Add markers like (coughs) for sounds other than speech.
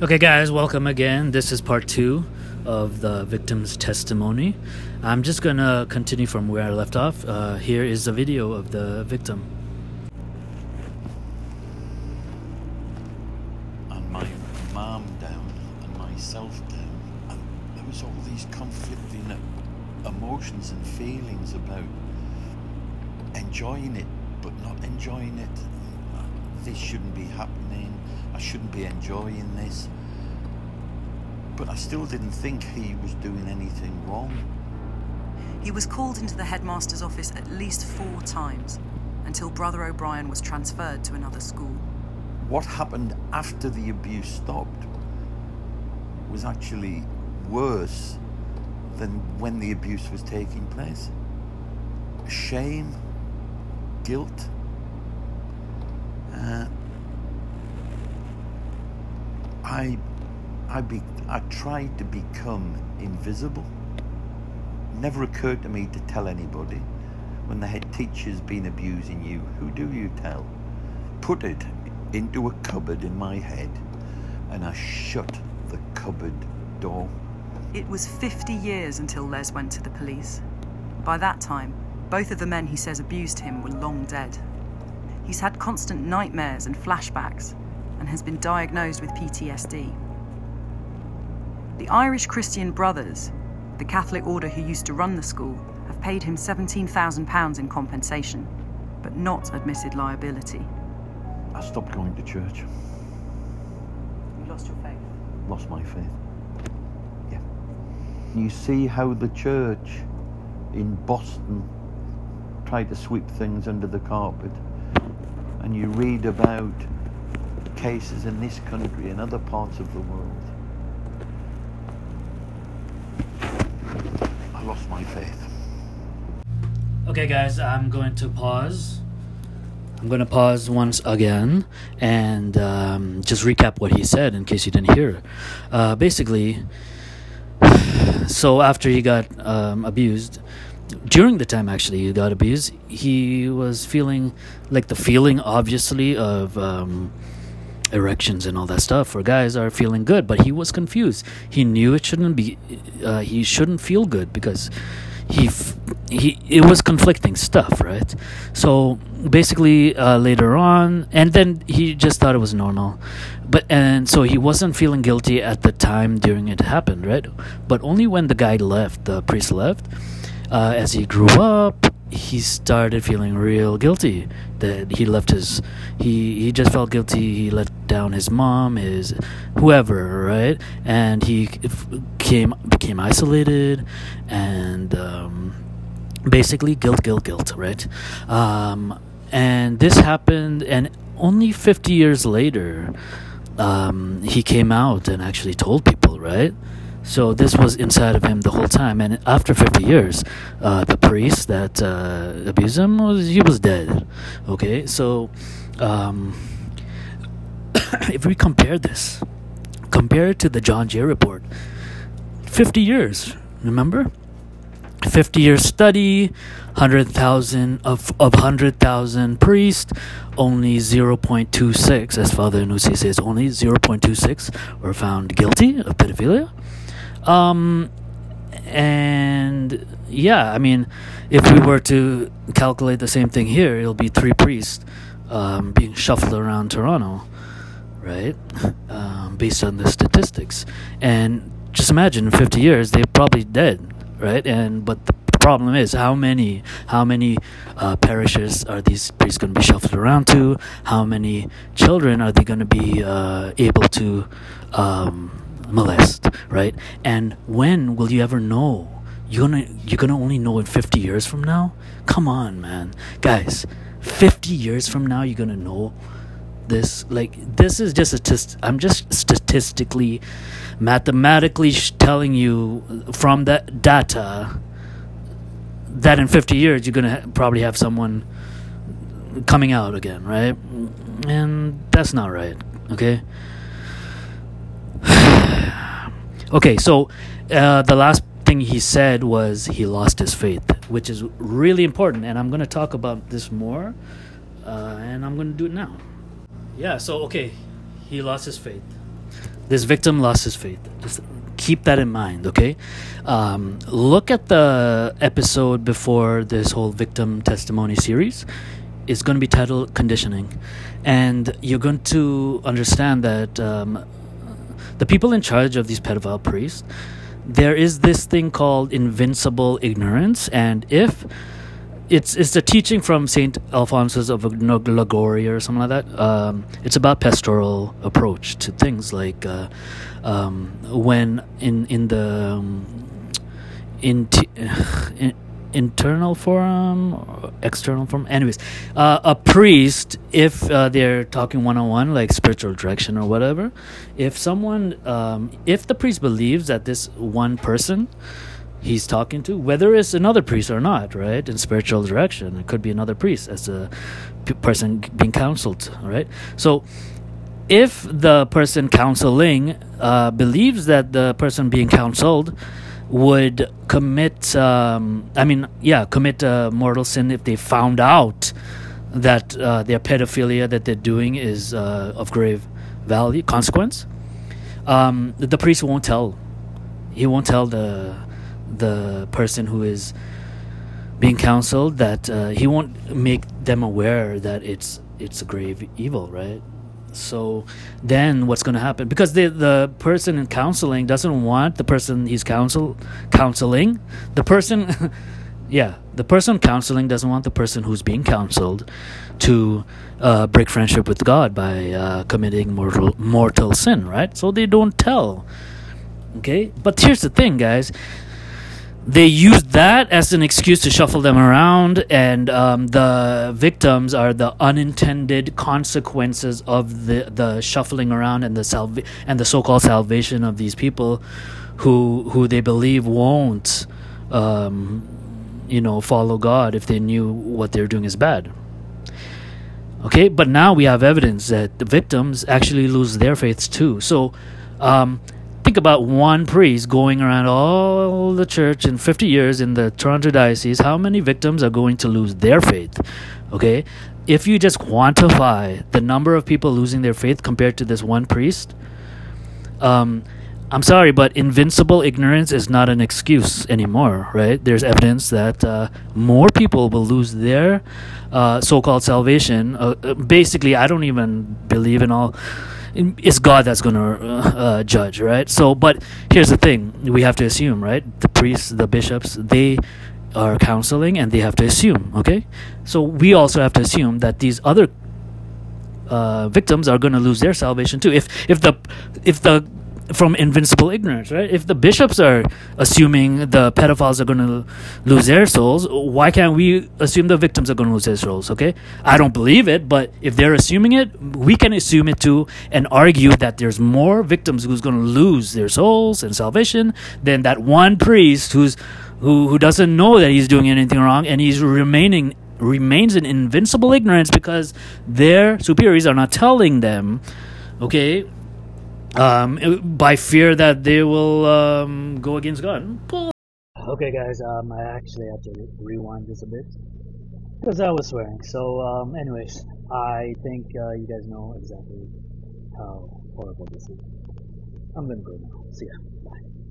Okay, guys, welcome again. This is part two of the victim's testimony. I'm just gonna continue from where I left off. Uh, here is the video of the victim. and my mom down and myself down and there was all these conflicting emotions and feelings about enjoying it but not enjoying it this shouldn't be happening i shouldn't be enjoying this but i still didn't think he was doing anything wrong He was called into the headmaster's office at least four times until Brother O'Brien was transferred to another school. what happened after the abuse stopped was actually worse than when the abuse was taking place. Shame, guilt. Uh, I, I, be, I tried to become invisible. Never occurred to me to tell anybody. When the head teacher's been abusing you, who do you tell? Put it into a cupboard in my head, and I shut the cupboard door. It was 50 years until Les went to the police. By that time, both of the men he says abused him were long dead. He's had constant nightmares and flashbacks and has been diagnosed with PTSD. The Irish Christian Brothers, the Catholic order who used to run the school, have paid him £17,000 in compensation, but not admitted liability. I stopped going to church, You lost your faith. lost my faith. Yeah. You see how the church in Boston tried to sweep things under the carpet, and you read about cases in this country and other parts of the world. I lost my faith. Okay, guys, I'm going to pause. I'm going to pause once again and um, just recap what he said in case you didn't hear. Uh, basically, (sighs) so after he got um, abused, during the time actually he got abused, he was feeling like the feeling, obviously, of. Um, erections and all that stuff for guys are feeling good but he was confused. He knew it shouldn't be uh, he shouldn't feel good because he f- he it was conflicting stuff right? So basically uh, later on and then he just thought it was normal. But and so he wasn't feeling guilty at the time during it happened right? But only when the guy left the priest left uh, as he grew up he started feeling real guilty that he left his he he just felt guilty he let down his mom his whoever right? And he came became isolated and um, basically guilt guilt guilt right? Um, and this happened and only 50 years later um, he came out and actually told people right so this was inside of him the whole time, and after 50 years, uh, the priest that uh, abused him was he was dead. Okay, so um, (coughs) if we compare this, compare it to the John Jay report, 50 years. Remember, 50 year study, 100,000 of of 100,000 priests, only 0.26, as Father Nusi says, only 0.26 were found guilty of pedophilia. Um, and yeah, I mean, if we were to calculate the same thing here, it'll be three priests um, being shuffled around Toronto, right? Um, based on the statistics, and just imagine in 50 years they're probably dead, right? And but the problem is how many how many uh, parishes are these priests going to be shuffled around to? How many children are they going to be uh, able to um, molest, right? And when will you ever know? You're gonna you're gonna only know it 50 years from now. Come on, man, guys. 50 years from now, you're gonna know this. Like this is just a test. I'm just statistically, mathematically sh- telling you from that data that in 50 years you're gonna ha- probably have someone coming out again, right? And that's not right. Okay. Okay, so uh, the last thing he said was he lost his faith, which is really important, and I'm going to talk about this more, uh, and I'm going to do it now. Yeah, so okay, he lost his faith. This victim lost his faith. Just keep that in mind, okay? Um, look at the episode before this whole victim testimony series. It's going to be titled Conditioning. And you're going to understand that um, the people in charge of these pedophile priests, there is this thing called invincible ignorance. And if it's it's the teaching from Saint Alphonsus of Liguori or something like that. Um, it's about pastoral approach to things like uh, um, when in in the um, in, (sighs) in internal forum external forum anyways uh, a priest if uh, they're talking one-on-one like spiritual direction or whatever if someone um, if the priest believes that this one person he's talking to, whether it's another priest or not, right? In spiritual direction, it could be another priest as a p- person being counseled, right? So, if the person counseling uh, believes that the person being counseled would commit, um, I mean, yeah, commit a mortal sin if they found out that uh, their pedophilia that they're doing is uh, of grave value, consequence, um, the priest won't tell. He won't tell the the person who is being counseled that uh, he won't make them aware that it's it's a grave evil, right? So then what's going to happen? Because the the person in counseling doesn't want the person he's counsel counseling. The person, (laughs) yeah, the person counseling doesn't want the person who's being counseled to uh, break friendship with God by uh, committing mortal mortal sin, right? So they don't tell. Okay, but here's the thing, guys they used that as an excuse to shuffle them around, and um, the victims are the unintended consequences of the the shuffling around and the salva- and the so-called salvation of these people, who who they believe won't, um, you know, follow God if they knew what they're doing is bad. Okay, but now we have evidence that the victims actually lose their faiths too. So. Um, think about one priest going around all the church in 50 years in the Toronto Diocese, how many victims are going to lose their faith? Okay? If you just quantify the number of people losing their faith compared to this one priest, um, I'm sorry, but invincible ignorance is not an excuse anymore, right? There's evidence that uh, more people will lose their uh, so called salvation. Uh, uh, basically, I don't even believe in all it's God that's going to uh, uh, judge, right? So, but here's the thing: we have to assume, right? The priests, the bishops, they are counseling, and they have to assume. Okay, so we also have to assume that these other uh, victims are going to lose their salvation too. If if the if the from invincible ignorance, right? If the bishops are assuming the pedophiles are going to lose their souls, why can't we assume the victims are going to lose their souls? Okay, I don't believe it, but if they're assuming it, we can assume it too and argue that there's more victims who's going to lose their souls and salvation than that one priest who's who who doesn't know that he's doing anything wrong and he's remaining remains in invincible ignorance because their superiors are not telling them okay um, by fear that they will um, go against God. Okay, guys, um, I actually had to rewind this a bit because I was swearing. So, um, anyways, I think uh, you guys know exactly how horrible this is. I'm gonna go now. See ya.